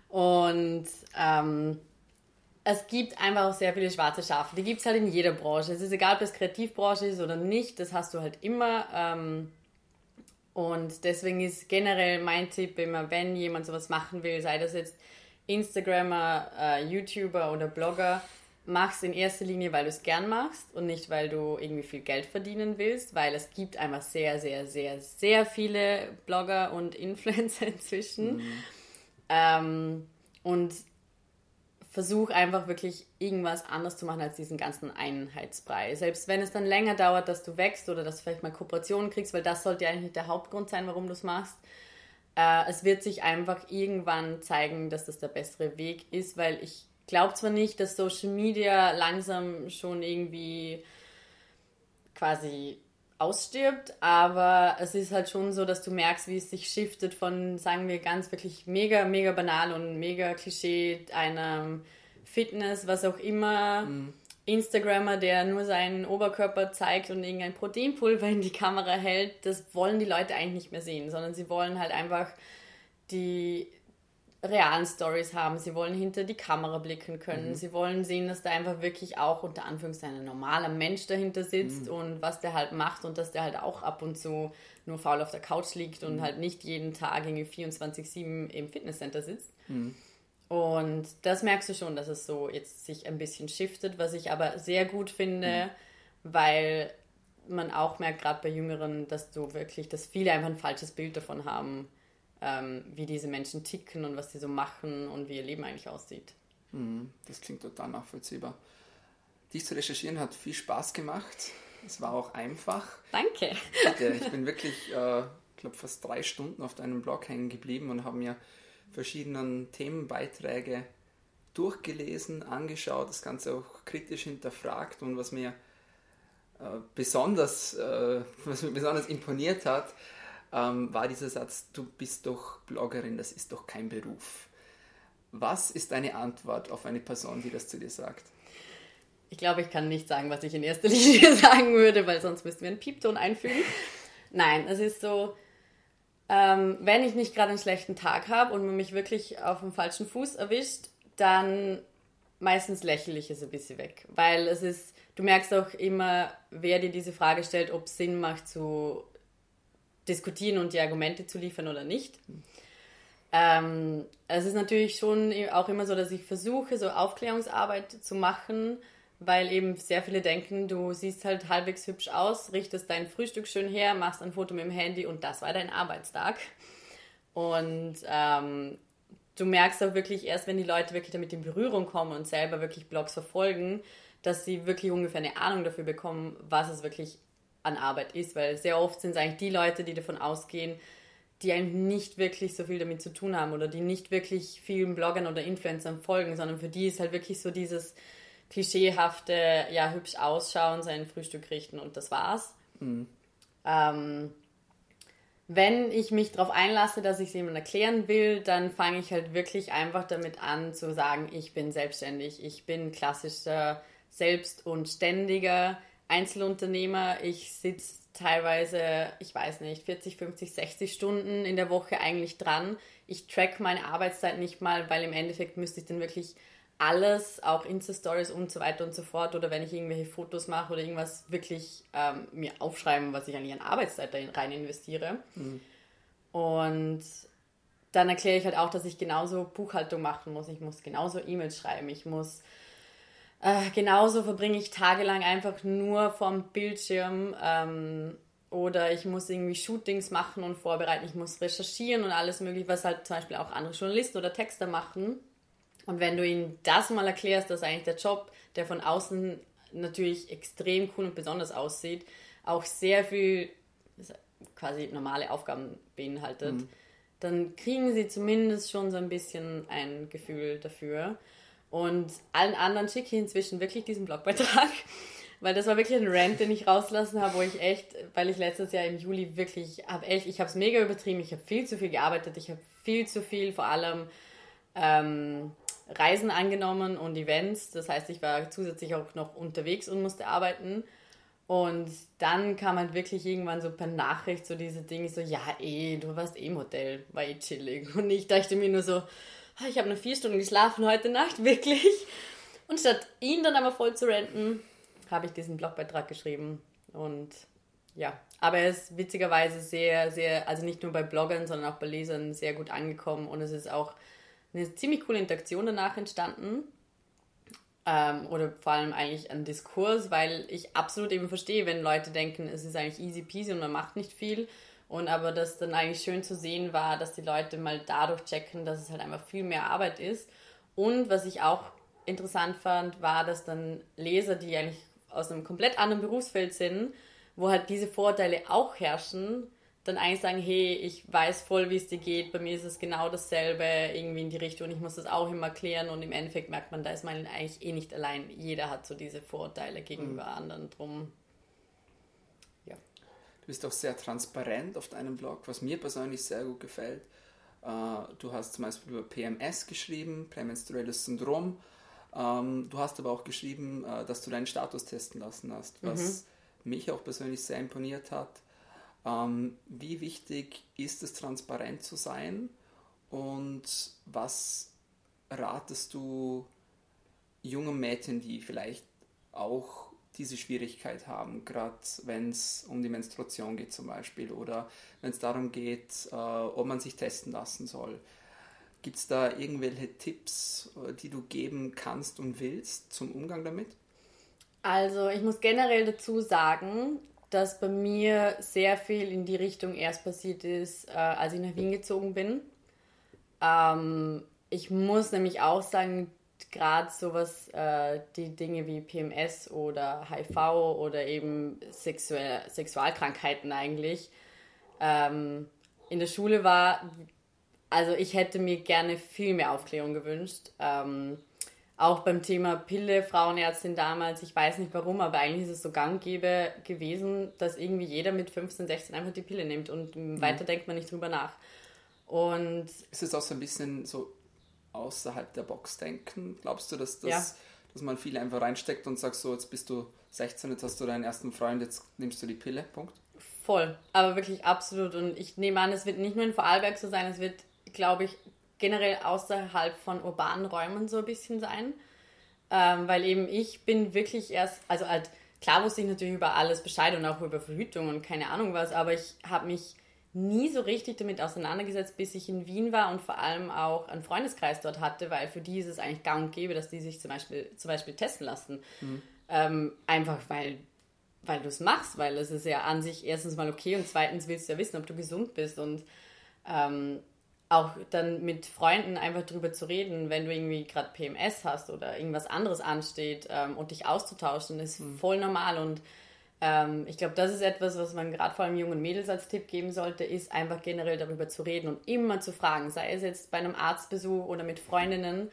Und ähm, es gibt einfach auch sehr viele schwarze Schafe. Die gibt es halt in jeder Branche. Es ist egal, ob das Kreativbranche ist oder nicht, das hast du halt immer. Ähm, und deswegen ist generell mein Tipp immer, wenn jemand sowas machen will, sei das jetzt Instagrammer, äh, YouTuber oder Blogger, machst in erster Linie, weil du es gern machst und nicht, weil du irgendwie viel Geld verdienen willst, weil es gibt einfach sehr, sehr, sehr, sehr viele Blogger und <laughs> Influencer inzwischen. Mhm. Ähm, und versuch einfach wirklich irgendwas anders zu machen als diesen ganzen Einheitsbrei. Selbst wenn es dann länger dauert, dass du wächst oder dass du vielleicht mal Kooperationen kriegst, weil das sollte ja eigentlich nicht der Hauptgrund sein, warum du es machst. Äh, es wird sich einfach irgendwann zeigen, dass das der bessere Weg ist, weil ich glaube zwar nicht, dass Social Media langsam schon irgendwie quasi ausstirbt, aber es ist halt schon so, dass du merkst, wie es sich shiftet von, sagen wir, ganz wirklich mega, mega banal und mega Klischee einem Fitness, was auch immer. Mhm. Instagrammer, der nur seinen Oberkörper zeigt und irgendein Proteinpulver in die Kamera hält, das wollen die Leute eigentlich nicht mehr sehen, sondern sie wollen halt einfach die realen Stories haben. Sie wollen hinter die Kamera blicken können. Mhm. Sie wollen sehen, dass da einfach wirklich auch unter Anführungszeichen ein normaler Mensch dahinter sitzt mhm. und was der halt macht und dass der halt auch ab und zu nur faul auf der Couch liegt und mhm. halt nicht jeden Tag irgendwie 24-7 im Fitnesscenter sitzt. Mhm. Und das merkst du schon, dass es so jetzt sich ein bisschen shiftet, was ich aber sehr gut finde, mhm. weil man auch merkt, gerade bei Jüngeren, dass du wirklich, dass viele einfach ein falsches Bild davon haben, ähm, wie diese Menschen ticken und was sie so machen und wie ihr Leben eigentlich aussieht. Mhm, das klingt total nachvollziehbar. Dies zu recherchieren hat viel Spaß gemacht. Es war auch einfach. Danke. Ich bin wirklich, äh, ich glaube, fast drei Stunden auf deinem Blog hängen geblieben und habe mir verschiedene Themenbeiträge durchgelesen, angeschaut, das Ganze auch kritisch hinterfragt und was mir äh, besonders, äh, <laughs> was mir besonders imponiert hat, ähm, war dieser Satz, du bist doch Bloggerin, das ist doch kein Beruf. Was ist deine Antwort auf eine Person, die das zu dir sagt? Ich glaube, ich kann nicht sagen, was ich in erster <laughs> Linie sagen würde, weil sonst müssten wir einen Piepton einfügen. Nein, es ist so, ähm, wenn ich nicht gerade einen schlechten Tag habe und man mich wirklich auf dem falschen Fuß erwischt, dann meistens lächle ich es ein bisschen weg. Weil es ist, du merkst auch immer, wer dir diese Frage stellt, ob es Sinn macht zu diskutieren und die Argumente zu liefern oder nicht. Ähm, es ist natürlich schon auch immer so, dass ich versuche, so Aufklärungsarbeit zu machen, weil eben sehr viele denken, du siehst halt halbwegs hübsch aus, richtest dein Frühstück schön her, machst ein Foto mit dem Handy und das war dein Arbeitstag. Und ähm, du merkst auch wirklich erst, wenn die Leute wirklich damit in Berührung kommen und selber wirklich Blogs verfolgen, dass sie wirklich ungefähr eine Ahnung dafür bekommen, was es wirklich an Arbeit ist, weil sehr oft sind es eigentlich die Leute, die davon ausgehen, die eigentlich nicht wirklich so viel damit zu tun haben oder die nicht wirklich vielen Bloggern oder Influencern folgen, sondern für die ist halt wirklich so dieses klischeehafte, ja, hübsch ausschauen, sein Frühstück richten und das war's. Mhm. Ähm, wenn ich mich darauf einlasse, dass ich es jemandem erklären will, dann fange ich halt wirklich einfach damit an zu sagen, ich bin selbstständig, ich bin klassischer selbst- und ständiger Einzelunternehmer. Ich sitze teilweise, ich weiß nicht, 40, 50, 60 Stunden in der Woche eigentlich dran. Ich track meine Arbeitszeit nicht mal, weil im Endeffekt müsste ich dann wirklich alles, auch Insta-Stories und so weiter und so fort, oder wenn ich irgendwelche Fotos mache oder irgendwas, wirklich ähm, mir aufschreiben, was ich eigentlich an Arbeitszeit da rein investiere. Mhm. Und dann erkläre ich halt auch, dass ich genauso Buchhaltung machen muss. Ich muss genauso E-Mails schreiben. Ich muss äh, genauso verbringe ich tagelang einfach nur vorm Bildschirm. Ähm, oder ich muss irgendwie Shootings machen und vorbereiten. Ich muss recherchieren und alles mögliche, was halt zum Beispiel auch andere Journalisten oder Texter machen. Und wenn du ihnen das mal erklärst, dass eigentlich der Job, der von außen natürlich extrem cool und besonders aussieht, auch sehr viel quasi normale Aufgaben beinhaltet, mhm. dann kriegen sie zumindest schon so ein bisschen ein Gefühl dafür. Und allen anderen schicke ich inzwischen wirklich diesen Blogbeitrag, <laughs> weil das war wirklich ein Rant, den ich rauslassen habe, wo ich echt, weil ich letztes Jahr im Juli wirklich, habe echt, ich habe es mega übertrieben, ich habe viel zu viel gearbeitet, ich habe viel zu viel vor allem ähm, Reisen angenommen und Events. Das heißt, ich war zusätzlich auch noch unterwegs und musste arbeiten. Und dann kam halt wirklich irgendwann so per Nachricht so diese Dinge, so, ja, eh, du warst eh Modell, war eh chillig. Und ich dachte mir nur so, ich habe nur vier Stunden geschlafen heute Nacht, <laughs> wirklich. Und statt ihn dann aber voll zu renten, habe ich diesen Blogbeitrag geschrieben. Und ja, aber er ist witzigerweise sehr, sehr, also nicht nur bei Bloggern, sondern auch bei Lesern sehr gut angekommen. Und es ist auch eine ziemlich coole Interaktion danach entstanden. Ähm, oder vor allem eigentlich ein Diskurs, weil ich absolut eben verstehe, wenn Leute denken, es ist eigentlich easy peasy und man macht nicht viel. Und aber das dann eigentlich schön zu sehen war, dass die Leute mal dadurch checken, dass es halt einfach viel mehr Arbeit ist. Und was ich auch interessant fand, war, dass dann Leser, die eigentlich aus einem komplett anderen Berufsfeld sind, wo halt diese Vorteile auch herrschen, dann eigentlich sagen, hey, ich weiß voll, wie es dir geht, bei mir ist es genau dasselbe, irgendwie in die Richtung, ich muss das auch immer klären und im Endeffekt merkt man, da ist man eigentlich eh nicht allein. Jeder hat so diese Vorteile gegenüber mhm. anderen drum. Du bist auch sehr transparent auf deinem Blog, was mir persönlich sehr gut gefällt. Äh, du hast zum Beispiel über PMS geschrieben, Prämenstruelles Syndrom. Ähm, du hast aber auch geschrieben, äh, dass du deinen Status testen lassen hast, was mhm. mich auch persönlich sehr imponiert hat ähm, wie wichtig ist es, transparent zu sein und was ratest du jungen Mädchen, die vielleicht auch diese Schwierigkeit haben, gerade wenn es um die Menstruation geht zum Beispiel oder wenn es darum geht, äh, ob man sich testen lassen soll. Gibt es da irgendwelche Tipps, äh, die du geben kannst und willst zum Umgang damit? Also ich muss generell dazu sagen, dass bei mir sehr viel in die Richtung erst passiert ist, äh, als ich nach Wien gezogen bin. Ähm, ich muss nämlich auch sagen, gerade sowas, äh, die Dinge wie PMS oder HIV oder eben Sexuell Sexualkrankheiten eigentlich, ähm, in der Schule war, also ich hätte mir gerne viel mehr Aufklärung gewünscht. Ähm, auch beim Thema Pille, Frauenärztin damals, ich weiß nicht warum, aber eigentlich ist es so gang gäbe gewesen, dass irgendwie jeder mit 15, 16 einfach die Pille nimmt und mhm. weiter denkt man nicht drüber nach. Und ist es auch so ein bisschen so außerhalb der Box denken? Glaubst du, dass das, ja. dass man viel einfach reinsteckt und sagt so, jetzt bist du 16, jetzt hast du deinen ersten Freund, jetzt nimmst du die Pille, Punkt? Voll, aber wirklich absolut. Und ich nehme an, es wird nicht nur in Vorarlberg so sein, es wird, glaube ich, generell außerhalb von urbanen Räumen so ein bisschen sein. Ähm, weil eben ich bin wirklich erst, also halt, klar wusste ich natürlich über alles Bescheid und auch über Verhütung und keine Ahnung was, aber ich habe mich nie so richtig damit auseinandergesetzt, bis ich in Wien war und vor allem auch einen Freundeskreis dort hatte, weil für die ist es eigentlich gang und gäbe, dass die sich zum Beispiel, zum Beispiel testen lassen. Mhm. Ähm, einfach weil, weil du es machst, weil es ist ja an sich erstens mal okay und zweitens willst du ja wissen, ob du gesund bist und ähm, auch dann mit Freunden einfach drüber zu reden, wenn du irgendwie gerade PMS hast oder irgendwas anderes ansteht ähm, und dich auszutauschen, ist mhm. voll normal und ähm, ich glaube, das ist etwas, was man gerade vor allem jungen Mädels als Tipp geben sollte, ist einfach generell darüber zu reden und immer zu fragen, sei es jetzt bei einem Arztbesuch oder mit Freundinnen,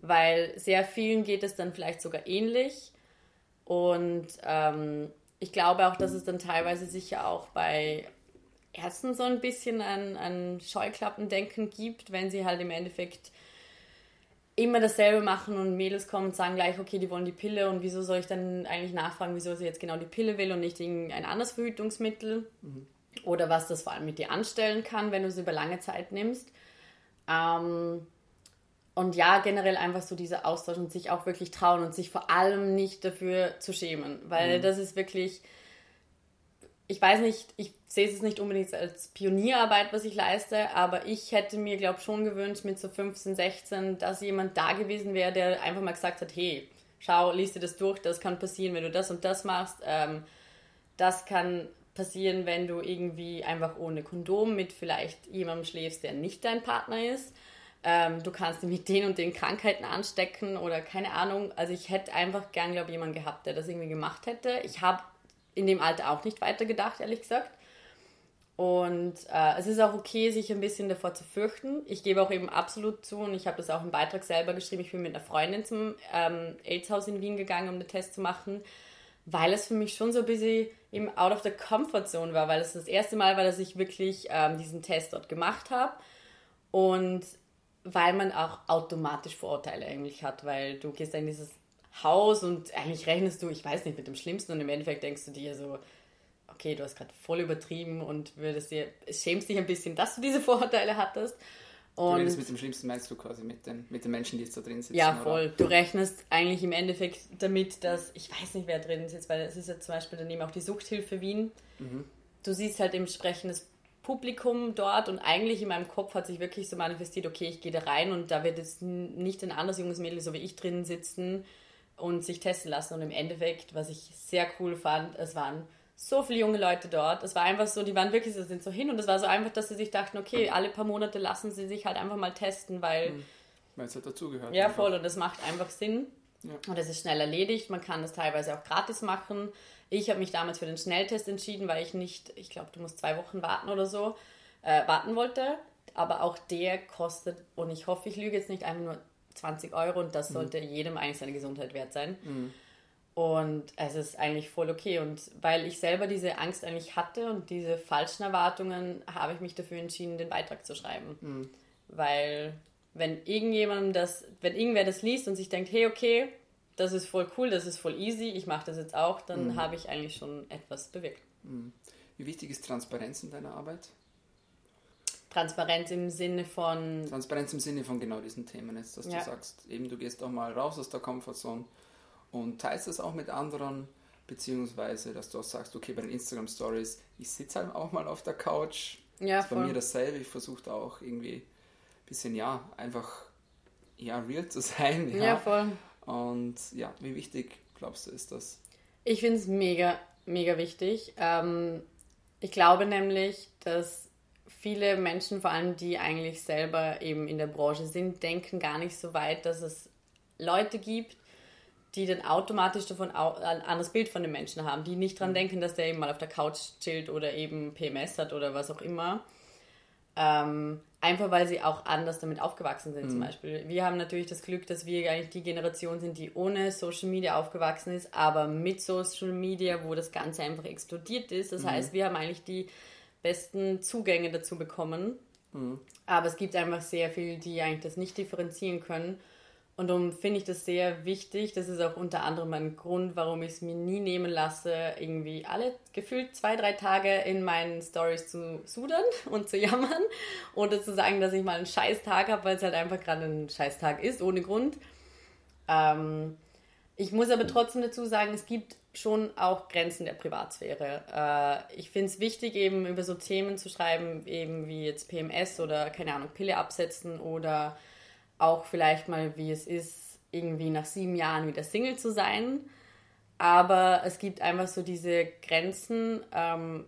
weil sehr vielen geht es dann vielleicht sogar ähnlich. Und ähm, ich glaube auch, dass es dann teilweise sicher auch bei Ärzten so ein bisschen ein, ein Scheuklappendenken gibt, wenn sie halt im Endeffekt immer dasselbe machen und Mädels kommen und sagen gleich, okay, die wollen die Pille und wieso soll ich dann eigentlich nachfragen, wieso sie jetzt genau die Pille will und nicht irgendein anderes Verhütungsmittel mhm. oder was das vor allem mit dir anstellen kann, wenn du sie über lange Zeit nimmst. Ähm, und ja, generell einfach so dieser Austausch und sich auch wirklich trauen und sich vor allem nicht dafür zu schämen, weil mhm. das ist wirklich, ich weiß nicht, ich sehe es nicht unbedingt als Pionierarbeit, was ich leiste, aber ich hätte mir, glaube ich, schon gewünscht mit so 15, 16, dass jemand da gewesen wäre, der einfach mal gesagt hat, hey, schau, liest dir das durch, das kann passieren, wenn du das und das machst. Ähm, das kann passieren, wenn du irgendwie einfach ohne Kondom mit vielleicht jemandem schläfst, der nicht dein Partner ist. Ähm, du kannst dich mit den und den Krankheiten anstecken oder keine Ahnung. Also ich hätte einfach gern, glaube ich, jemanden gehabt, der das irgendwie gemacht hätte. Ich habe in dem Alter auch nicht weitergedacht, ehrlich gesagt. Und äh, es ist auch okay, sich ein bisschen davor zu fürchten. Ich gebe auch eben absolut zu, und ich habe das auch im Beitrag selber geschrieben, ich bin mit einer Freundin zum ähm, AIDS-Haus in Wien gegangen, um den Test zu machen, weil es für mich schon so ein bisschen eben out of the comfort zone war, weil es das erste Mal war, dass ich wirklich ähm, diesen Test dort gemacht habe. Und weil man auch automatisch Vorurteile eigentlich hat, weil du gehst in dieses Haus und eigentlich rechnest du, ich weiß nicht, mit dem Schlimmsten und im Endeffekt denkst du dir so, okay, du hast gerade voll übertrieben und würdest dir, schämst dich ein bisschen, dass du diese <laughs> Vorurteile hattest. Und du mit dem Schlimmsten meinst du quasi mit den, mit den Menschen, die jetzt da drin sitzen? Ja, voll. Oder? Du rechnest eigentlich im Endeffekt damit, dass, ich weiß nicht, wer drin sitzt, weil es ist ja zum Beispiel daneben auch die Suchthilfe Wien. Mhm. Du siehst halt entsprechendes Publikum dort und eigentlich in meinem Kopf hat sich wirklich so manifestiert, okay, ich gehe da rein und da wird jetzt nicht ein anderes junges Mädel, so wie ich drin sitzen und sich testen lassen. Und im Endeffekt, was ich sehr cool fand, es waren so viele junge Leute dort. Es war einfach so, die waren wirklich, sie sind so hin und es war so einfach, dass sie sich dachten, okay, alle paar Monate lassen sie sich halt einfach mal testen, weil. Mhm. Weil es halt dazugehört. Ja, voll und das macht einfach Sinn. Ja. Und es ist schnell erledigt. Man kann das teilweise auch gratis machen. Ich habe mich damals für den Schnelltest entschieden, weil ich nicht, ich glaube, du musst zwei Wochen warten oder so, äh, warten wollte. Aber auch der kostet, und ich hoffe, ich lüge jetzt nicht, einfach nur 20 Euro und das mhm. sollte jedem eigentlich seine Gesundheit wert sein. Mhm. Und es ist eigentlich voll okay. Und weil ich selber diese Angst eigentlich hatte und diese falschen Erwartungen, habe ich mich dafür entschieden, den Beitrag zu schreiben. Mhm. Weil wenn irgendjemand das, wenn irgendwer das liest und sich denkt, hey, okay, das ist voll cool, das ist voll easy, ich mache das jetzt auch, dann mhm. habe ich eigentlich schon etwas bewirkt. Mhm. Wie wichtig ist Transparenz in deiner Arbeit? Transparenz im Sinne von. Transparenz im Sinne von genau diesen Themen jetzt, dass ja. du sagst, eben du gehst auch mal raus aus der Comfortzone und teilst es auch mit anderen, beziehungsweise dass du auch sagst, okay, bei den Instagram Stories, ich sitze halt auch mal auf der Couch. Ja, das ist bei mir dasselbe. Ich versuche auch irgendwie ein bisschen, ja, einfach ja, real zu <laughs> sein. Ja, ja voll. Und ja, wie wichtig glaubst du ist das? Ich finde es mega, mega wichtig. Ähm, ich glaube nämlich, dass viele Menschen, vor allem die eigentlich selber eben in der Branche sind, denken gar nicht so weit, dass es Leute gibt, die dann automatisch davon ein anderes Bild von den Menschen haben, die nicht dran mhm. denken, dass der eben mal auf der Couch chillt oder eben PMS hat oder was auch immer. Ähm, einfach weil sie auch anders damit aufgewachsen sind, Mhm. zum Beispiel. Wir haben natürlich das Glück, dass wir eigentlich die Generation sind, die ohne Social Media aufgewachsen ist, aber mit Social Media, wo das Ganze einfach explodiert ist. Mhm. Das heißt, wir haben eigentlich die besten Zugänge dazu bekommen. Mhm. Aber es gibt einfach sehr viele, die eigentlich das nicht differenzieren können. Und darum finde ich das sehr wichtig. Das ist auch unter anderem ein Grund, warum ich es mir nie nehmen lasse, irgendwie alle gefühlt zwei, drei Tage in meinen Stories zu sudern <laughs> und zu jammern oder zu sagen, dass ich mal einen Scheißtag habe, weil es halt einfach gerade ein Scheißtag ist, ohne Grund. Ähm, ich muss aber trotzdem dazu sagen, es gibt schon auch Grenzen der Privatsphäre. Äh, ich finde es wichtig, eben über so Themen zu schreiben, eben wie jetzt PMS oder keine Ahnung, Pille absetzen oder auch vielleicht mal, wie es ist, irgendwie nach sieben Jahren wieder Single zu sein. Aber es gibt einfach so diese Grenzen. Ähm,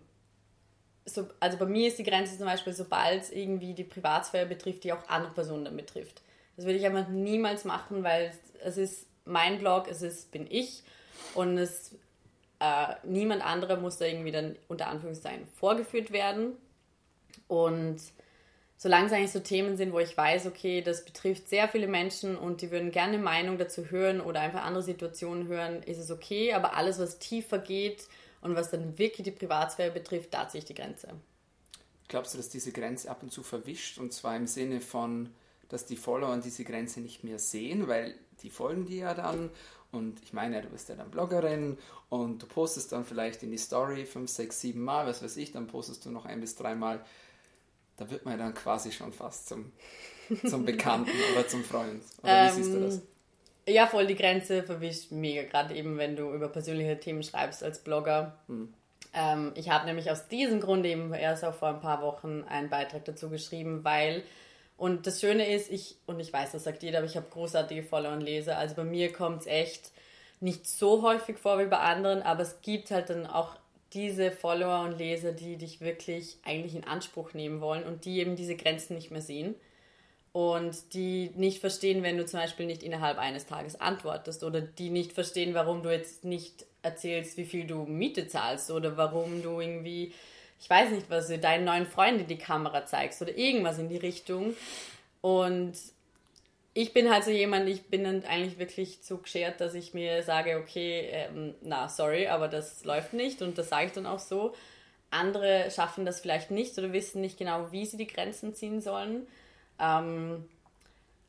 so, also bei mir ist die Grenze zum Beispiel, sobald es irgendwie die Privatsphäre betrifft, die auch andere Personen dann betrifft. Das würde ich einfach niemals machen, weil es ist mein Blog, es ist, bin ich und es, äh, niemand anderer muss da irgendwie dann unter Anführungszeichen vorgeführt werden. Und solange es eigentlich so Themen sind, wo ich weiß, okay, das betrifft sehr viele Menschen und die würden gerne Meinung dazu hören oder einfach andere Situationen hören, ist es okay. Aber alles, was tiefer geht und was dann wirklich die Privatsphäre betrifft, da ziehe ich die Grenze. Glaubst du, dass diese Grenze ab und zu verwischt? Und zwar im Sinne von, dass die Follower diese Grenze nicht mehr sehen, weil die folgen dir ja dann. Und ich meine, du bist ja dann Bloggerin und du postest dann vielleicht in die Story fünf, sechs, sieben Mal, was weiß ich, dann postest du noch ein bis dreimal. Da wird man ja dann quasi schon fast zum, zum Bekannten <laughs> oder zum Freund. Oder wie Ähm, siehst du das? Ja, voll die Grenze verwischt mega, gerade eben wenn du über persönliche Themen schreibst als Blogger. Ähm, ich habe nämlich aus diesem Grund eben erst auch vor ein paar Wochen einen Beitrag dazu geschrieben, weil, und das Schöne ist, ich, und ich weiß, das sagt jeder, aber ich habe großartige Follower und Leser, also bei mir kommt es echt nicht so häufig vor wie bei anderen, aber es gibt halt dann auch diese Follower und Leser, die dich wirklich eigentlich in Anspruch nehmen wollen und die eben diese Grenzen nicht mehr sehen und die nicht verstehen, wenn du zum Beispiel nicht innerhalb eines Tages antwortest oder die nicht verstehen, warum du jetzt nicht erzählst, wie viel du Miete zahlst oder warum du irgendwie, ich weiß nicht, was du deinen neuen Freunden die Kamera zeigst oder irgendwas in die Richtung. Und ich bin halt so jemand, ich bin dann eigentlich wirklich so geschert, dass ich mir sage, okay, ähm, na, sorry, aber das läuft nicht und das sage ich dann auch so. Andere schaffen das vielleicht nicht oder wissen nicht genau, wie sie die Grenzen ziehen sollen. Ähm,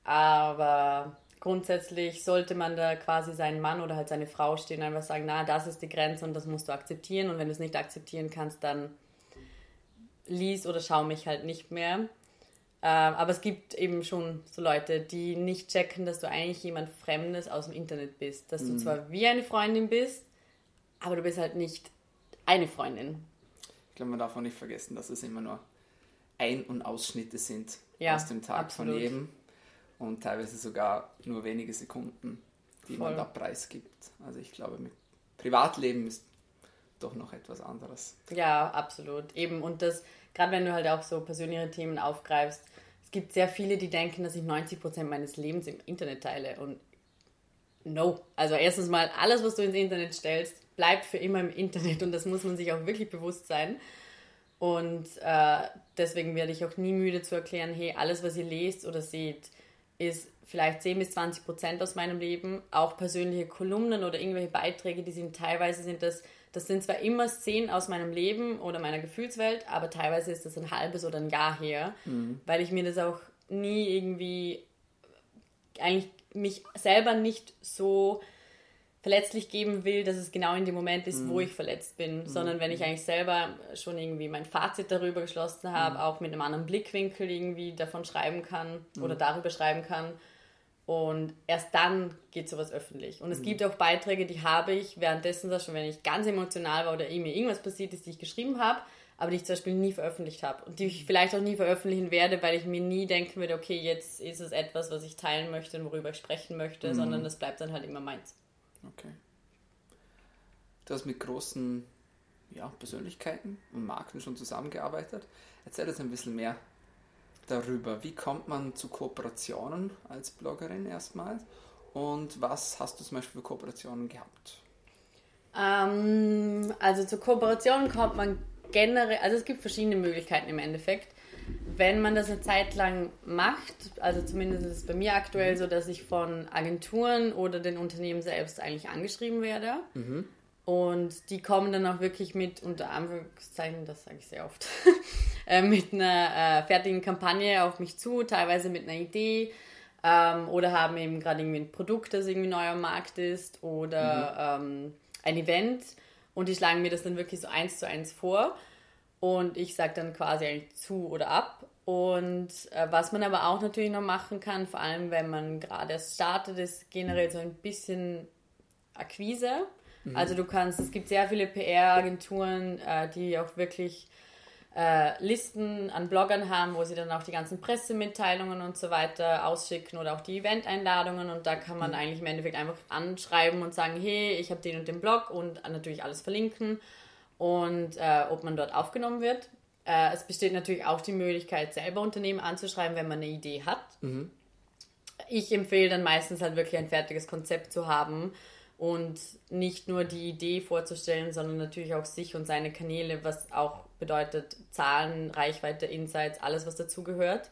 aber grundsätzlich sollte man da quasi seinen Mann oder halt seine Frau stehen und einfach sagen, na, das ist die Grenze und das musst du akzeptieren. Und wenn du es nicht akzeptieren kannst, dann lies oder schau mich halt nicht mehr. Ähm, aber es gibt eben schon so Leute, die nicht checken, dass du eigentlich jemand Fremdes aus dem Internet bist. Dass du zwar wie eine Freundin bist, aber du bist halt nicht eine Freundin. Ich glaube, man darf auch nicht vergessen, dass es immer nur Ein- und Ausschnitte sind Ja, aus dem Tag absolut. von jedem und teilweise sogar nur wenige Sekunden, die man Voll. da preisgibt. Also ich glaube, mit Privatleben ist doch noch etwas anderes. Ja, absolut. Eben, und das, gerade wenn du halt auch so persönliche Themen aufgreifst, es gibt sehr viele, die denken, dass ich 90% meines Lebens im Internet teile. Und no. Also erstens mal, alles, was du ins Internet stellst, bleibt für immer im Internet und das muss man sich auch wirklich bewusst sein. Und äh, deswegen werde ich auch nie müde zu erklären, hey, alles, was ihr lest oder seht, ist vielleicht 10 bis 20 Prozent aus meinem Leben. Auch persönliche Kolumnen oder irgendwelche Beiträge, die sind teilweise sind das, das sind zwar immer Szenen aus meinem Leben oder meiner Gefühlswelt, aber teilweise ist das ein halbes oder ein Jahr her, weil ich mir das auch nie irgendwie eigentlich mich selber nicht so verletzlich geben will, dass es genau in dem Moment ist, wo ich verletzt bin, sondern wenn ich eigentlich selber schon irgendwie mein Fazit darüber geschlossen habe, auch mit einem anderen Blickwinkel irgendwie davon schreiben kann oder darüber schreiben kann. Und erst dann geht sowas öffentlich. Und es gibt auch Beiträge, die habe ich währenddessen, schon wenn ich ganz emotional war oder mir irgendwas passiert ist, die ich geschrieben habe, aber die ich zum Beispiel nie veröffentlicht habe. Und die ich vielleicht auch nie veröffentlichen werde, weil ich mir nie denken würde, okay, jetzt ist es etwas, was ich teilen möchte und worüber ich sprechen möchte, sondern das bleibt dann halt immer meins. Okay. Du hast mit großen ja, Persönlichkeiten und Marken schon zusammengearbeitet. Erzähl uns ein bisschen mehr darüber. Wie kommt man zu Kooperationen als Bloggerin erstmals? Und was hast du zum Beispiel für Kooperationen gehabt? Ähm, also zur Kooperation kommt man generell, also es gibt verschiedene Möglichkeiten im Endeffekt. wenn man das eine Zeit lang macht, also zumindest ist es bei mir aktuell so, dass ich von Agenturen oder den Unternehmen selbst eigentlich angeschrieben werde. Mhm. Und die kommen dann auch wirklich mit, unter Anführungszeichen, das sage ich sehr oft, <laughs> äh, mit einer äh, fertigen Kampagne auf mich zu, teilweise mit einer Idee ähm, oder haben eben gerade irgendwie ein Produkt, das irgendwie neu am Markt ist oder mhm. ähm, ein Event und die schlagen mir das dann wirklich so eins zu eins vor und ich sage dann quasi eigentlich zu oder ab. Und äh, was man aber auch natürlich noch machen kann, vor allem wenn man gerade erst startet, ist generell so ein bisschen Akquise. Mhm. Also du kannst, es gibt sehr viele PR-Agenturen, äh, die auch wirklich äh, Listen an Bloggern haben, wo sie dann auch die ganzen Pressemitteilungen und so weiter ausschicken oder auch die Event-Einladungen und da kann man mhm. eigentlich im Endeffekt einfach anschreiben und sagen, hey, ich habe den und den Blog und natürlich alles verlinken und äh, ob man dort aufgenommen wird. Äh, es besteht natürlich auch die Möglichkeit, selber Unternehmen anzuschreiben, wenn man eine Idee hat. Mhm. Ich empfehle dann meistens halt wirklich ein fertiges Konzept zu haben und nicht nur die Idee vorzustellen, sondern natürlich auch sich und seine Kanäle, was auch bedeutet Zahlen, Reichweite, Insights, alles, was dazugehört.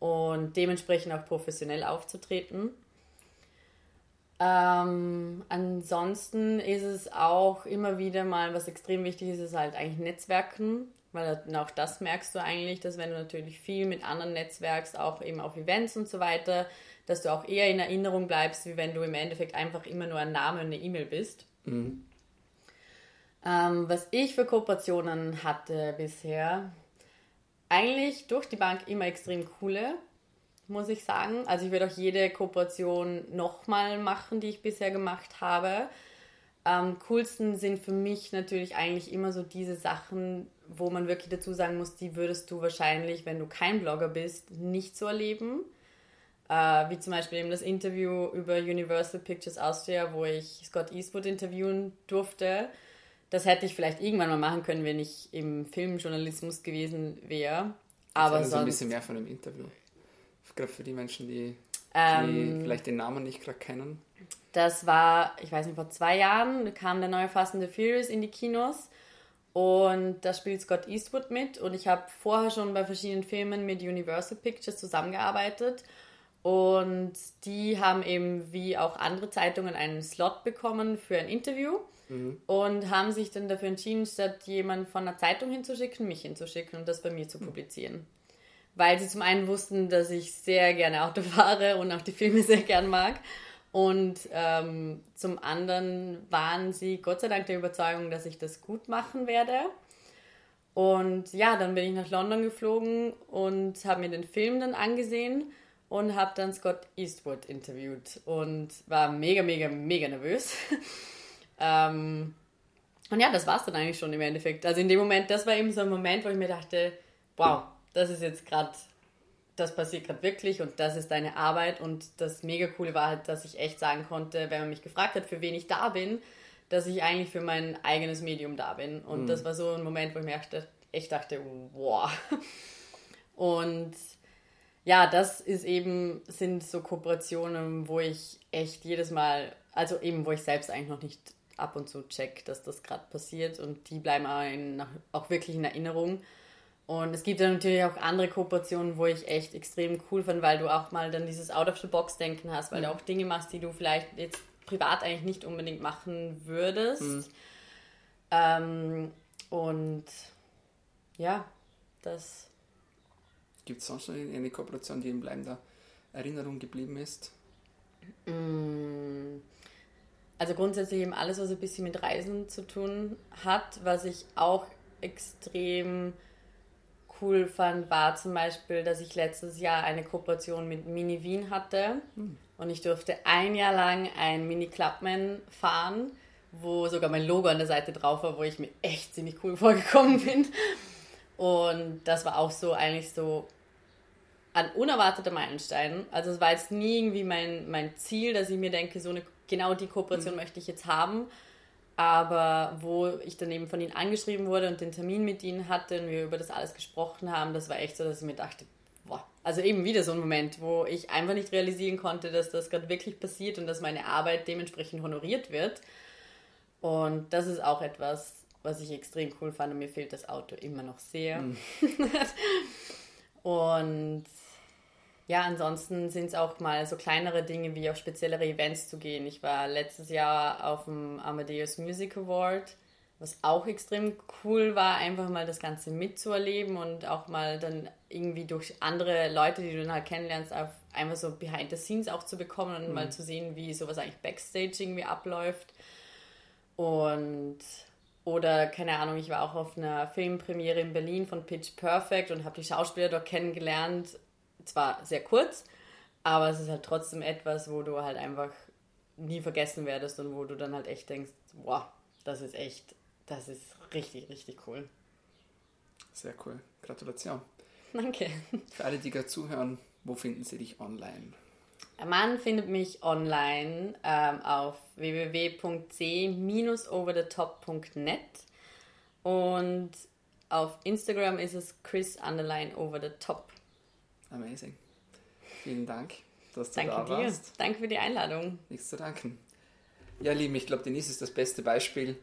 Und dementsprechend auch professionell aufzutreten. Ähm, ansonsten ist es auch immer wieder mal, was extrem wichtig ist, ist halt eigentlich Netzwerken, weil auch das merkst du eigentlich, dass wenn du natürlich viel mit anderen netzwerkst, auch eben auf Events und so weiter, dass du auch eher in Erinnerung bleibst, wie wenn du im Endeffekt einfach immer nur ein Name und eine E-Mail bist. Mhm. Ähm, was ich für Kooperationen hatte bisher, eigentlich durch die Bank immer extrem coole muss ich sagen. Also ich würde auch jede Kooperation nochmal machen, die ich bisher gemacht habe. Am coolsten sind für mich natürlich eigentlich immer so diese Sachen, wo man wirklich dazu sagen muss, die würdest du wahrscheinlich, wenn du kein Blogger bist, nicht so erleben. Äh, wie zum Beispiel eben das Interview über Universal Pictures Austria, wo ich Scott Eastwood interviewen durfte. Das hätte ich vielleicht irgendwann mal machen können, wenn ich im Filmjournalismus gewesen wäre. Aber sonst... ein bisschen mehr von dem Interview gerade für die Menschen, die, ähm, vielleicht den Namen nicht gerade kennen? Das war, ich weiß nicht, vor zwei Jahren kam der neue Fast and the Furious in die Kinos und da spielt Scott Eastwood mit und ich habe vorher schon bei verschiedenen Filmen mit Universal Pictures zusammengearbeitet und die haben eben wie auch andere Zeitungen einen Slot bekommen für ein Interview mhm. und haben sich dann dafür entschieden, statt jemanden von einer Zeitung hinzuschicken, mich hinzuschicken und das bei mir zu publizieren weil sie zum einen wussten, dass ich sehr gerne Auto <laughs> fahre und auch die Filme sehr gern mag. Und ähm, zum anderen waren sie Gott sei Dank der Überzeugung, dass ich das gut machen werde. Und ja, dann bin ich nach London geflogen und habe mir den Film dann angesehen und habe dann Scott Eastwood interviewt und war mega, mega, mega nervös. <laughs> ähm, und ja, das war es dann eigentlich schon im Endeffekt. Also in dem Moment, das war eben so ein Moment, wo ich mir dachte, wow, das ist jetzt gerade, das passiert gerade wirklich und das ist deine Arbeit. Und das mega coole war halt, dass ich echt sagen konnte, wenn man mich gefragt hat, für wen ich da bin, dass ich eigentlich für mein eigenes Medium da bin. Und mhm. das war so ein Moment, wo ich mir echt dachte, wow. <laughs> Und ja, das ist eben, sind so Kooperationen, wo ich echt jedes Mal, also eben, wo ich selbst eigentlich noch nicht ab und zu check, dass das gerade passiert und die bleiben auch, in, auch wirklich in Erinnerung. Und es gibt dann natürlich auch andere Kooperationen, wo ich echt extrem cool fand, weil du auch mal dann dieses Out-of-the-Box-Denken hast, weil mhm. du auch Dinge machst, die du vielleicht jetzt privat eigentlich nicht unbedingt machen würdest. Mhm. Ähm, und ja, das. Gibt es sonst noch eine Kooperation, die in bleibender Erinnerung geblieben ist? Mm. Also grundsätzlich eben alles, was ein bisschen mit Reisen zu tun hat, was ich auch extrem cool fand, war zum Beispiel, dass ich letztes Jahr eine Kooperation mit Mini Wien hatte mhm. und ich durfte ein Jahr lang ein Mini Clubman fahren, wo sogar mein Logo an der Seite drauf war, wo ich mir echt ziemlich cool <laughs> vorgekommen bin. Und das war auch so eigentlich so ein unerwarteter Meilenstein. Also es war jetzt nie irgendwie mein, mein Ziel, dass ich mir denke, so eine genau die Kooperation mhm. möchte ich jetzt haben aber wo ich dann eben von ihnen angeschrieben wurde und den Termin mit ihnen hatte und wir über das alles gesprochen haben, das war echt so, dass ich mir dachte, boah, also eben wieder so ein Moment, wo ich einfach nicht realisieren konnte, dass das gerade wirklich passiert und dass meine Arbeit dementsprechend honoriert wird. Und das ist auch etwas, was ich extrem cool fand und mir fehlt das Auto immer noch sehr. Mhm. <laughs> Und ja, ansonsten sind es auch mal so kleinere Dinge wie auf speziellere Events zu gehen. Ich war letztes Jahr auf dem Amadeus Music Award, was auch extrem cool war, einfach mal das Ganze mitzuerleben und auch mal dann irgendwie durch andere Leute, die du dann halt kennenlernst, auf einfach so behind the scenes auch zu bekommen und mhm. mal zu sehen, wie sowas eigentlich backstage irgendwie abläuft. Und oder keine Ahnung, ich war auch auf einer Filmpremiere in Berlin von Pitch Perfect und habe die Schauspieler dort kennengelernt zwar sehr kurz, aber es ist halt trotzdem etwas, wo du halt einfach nie vergessen werdest und wo du dann halt echt denkst, wow, das ist echt, das ist richtig, richtig cool. Sehr cool. Gratulation. Danke. Für alle, die gerade zuhören, wo finden sie dich online? Man findet mich online ähm, auf www.c-overthetop.net und auf Instagram ist es chris underline over the top. Amazing. Vielen Dank, dass du Danke da dir. warst. Danke für die Einladung. Nichts zu danken. Ja, Lieben, ich glaube, Denise ist das beste Beispiel,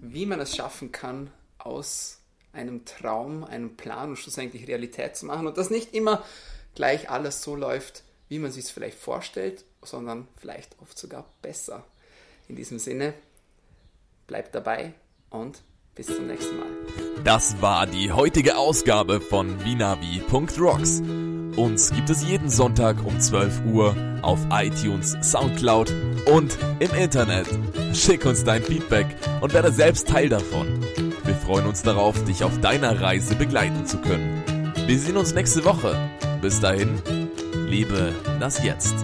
wie man es schaffen kann, aus einem Traum, einem Plan und schlussendlich Realität zu machen und dass nicht immer gleich alles so läuft, wie man sich es vielleicht vorstellt, sondern vielleicht oft sogar besser. In diesem Sinne, bleibt dabei und bis zum nächsten Mal. Das war die heutige Ausgabe von Vinavi.rocks. Uns gibt es jeden Sonntag um 12 Uhr auf iTunes, Soundcloud und im Internet. Schick uns dein Feedback und werde selbst Teil davon. Wir freuen uns darauf, dich auf deiner Reise begleiten zu können. Wir sehen uns nächste Woche. Bis dahin, liebe das Jetzt.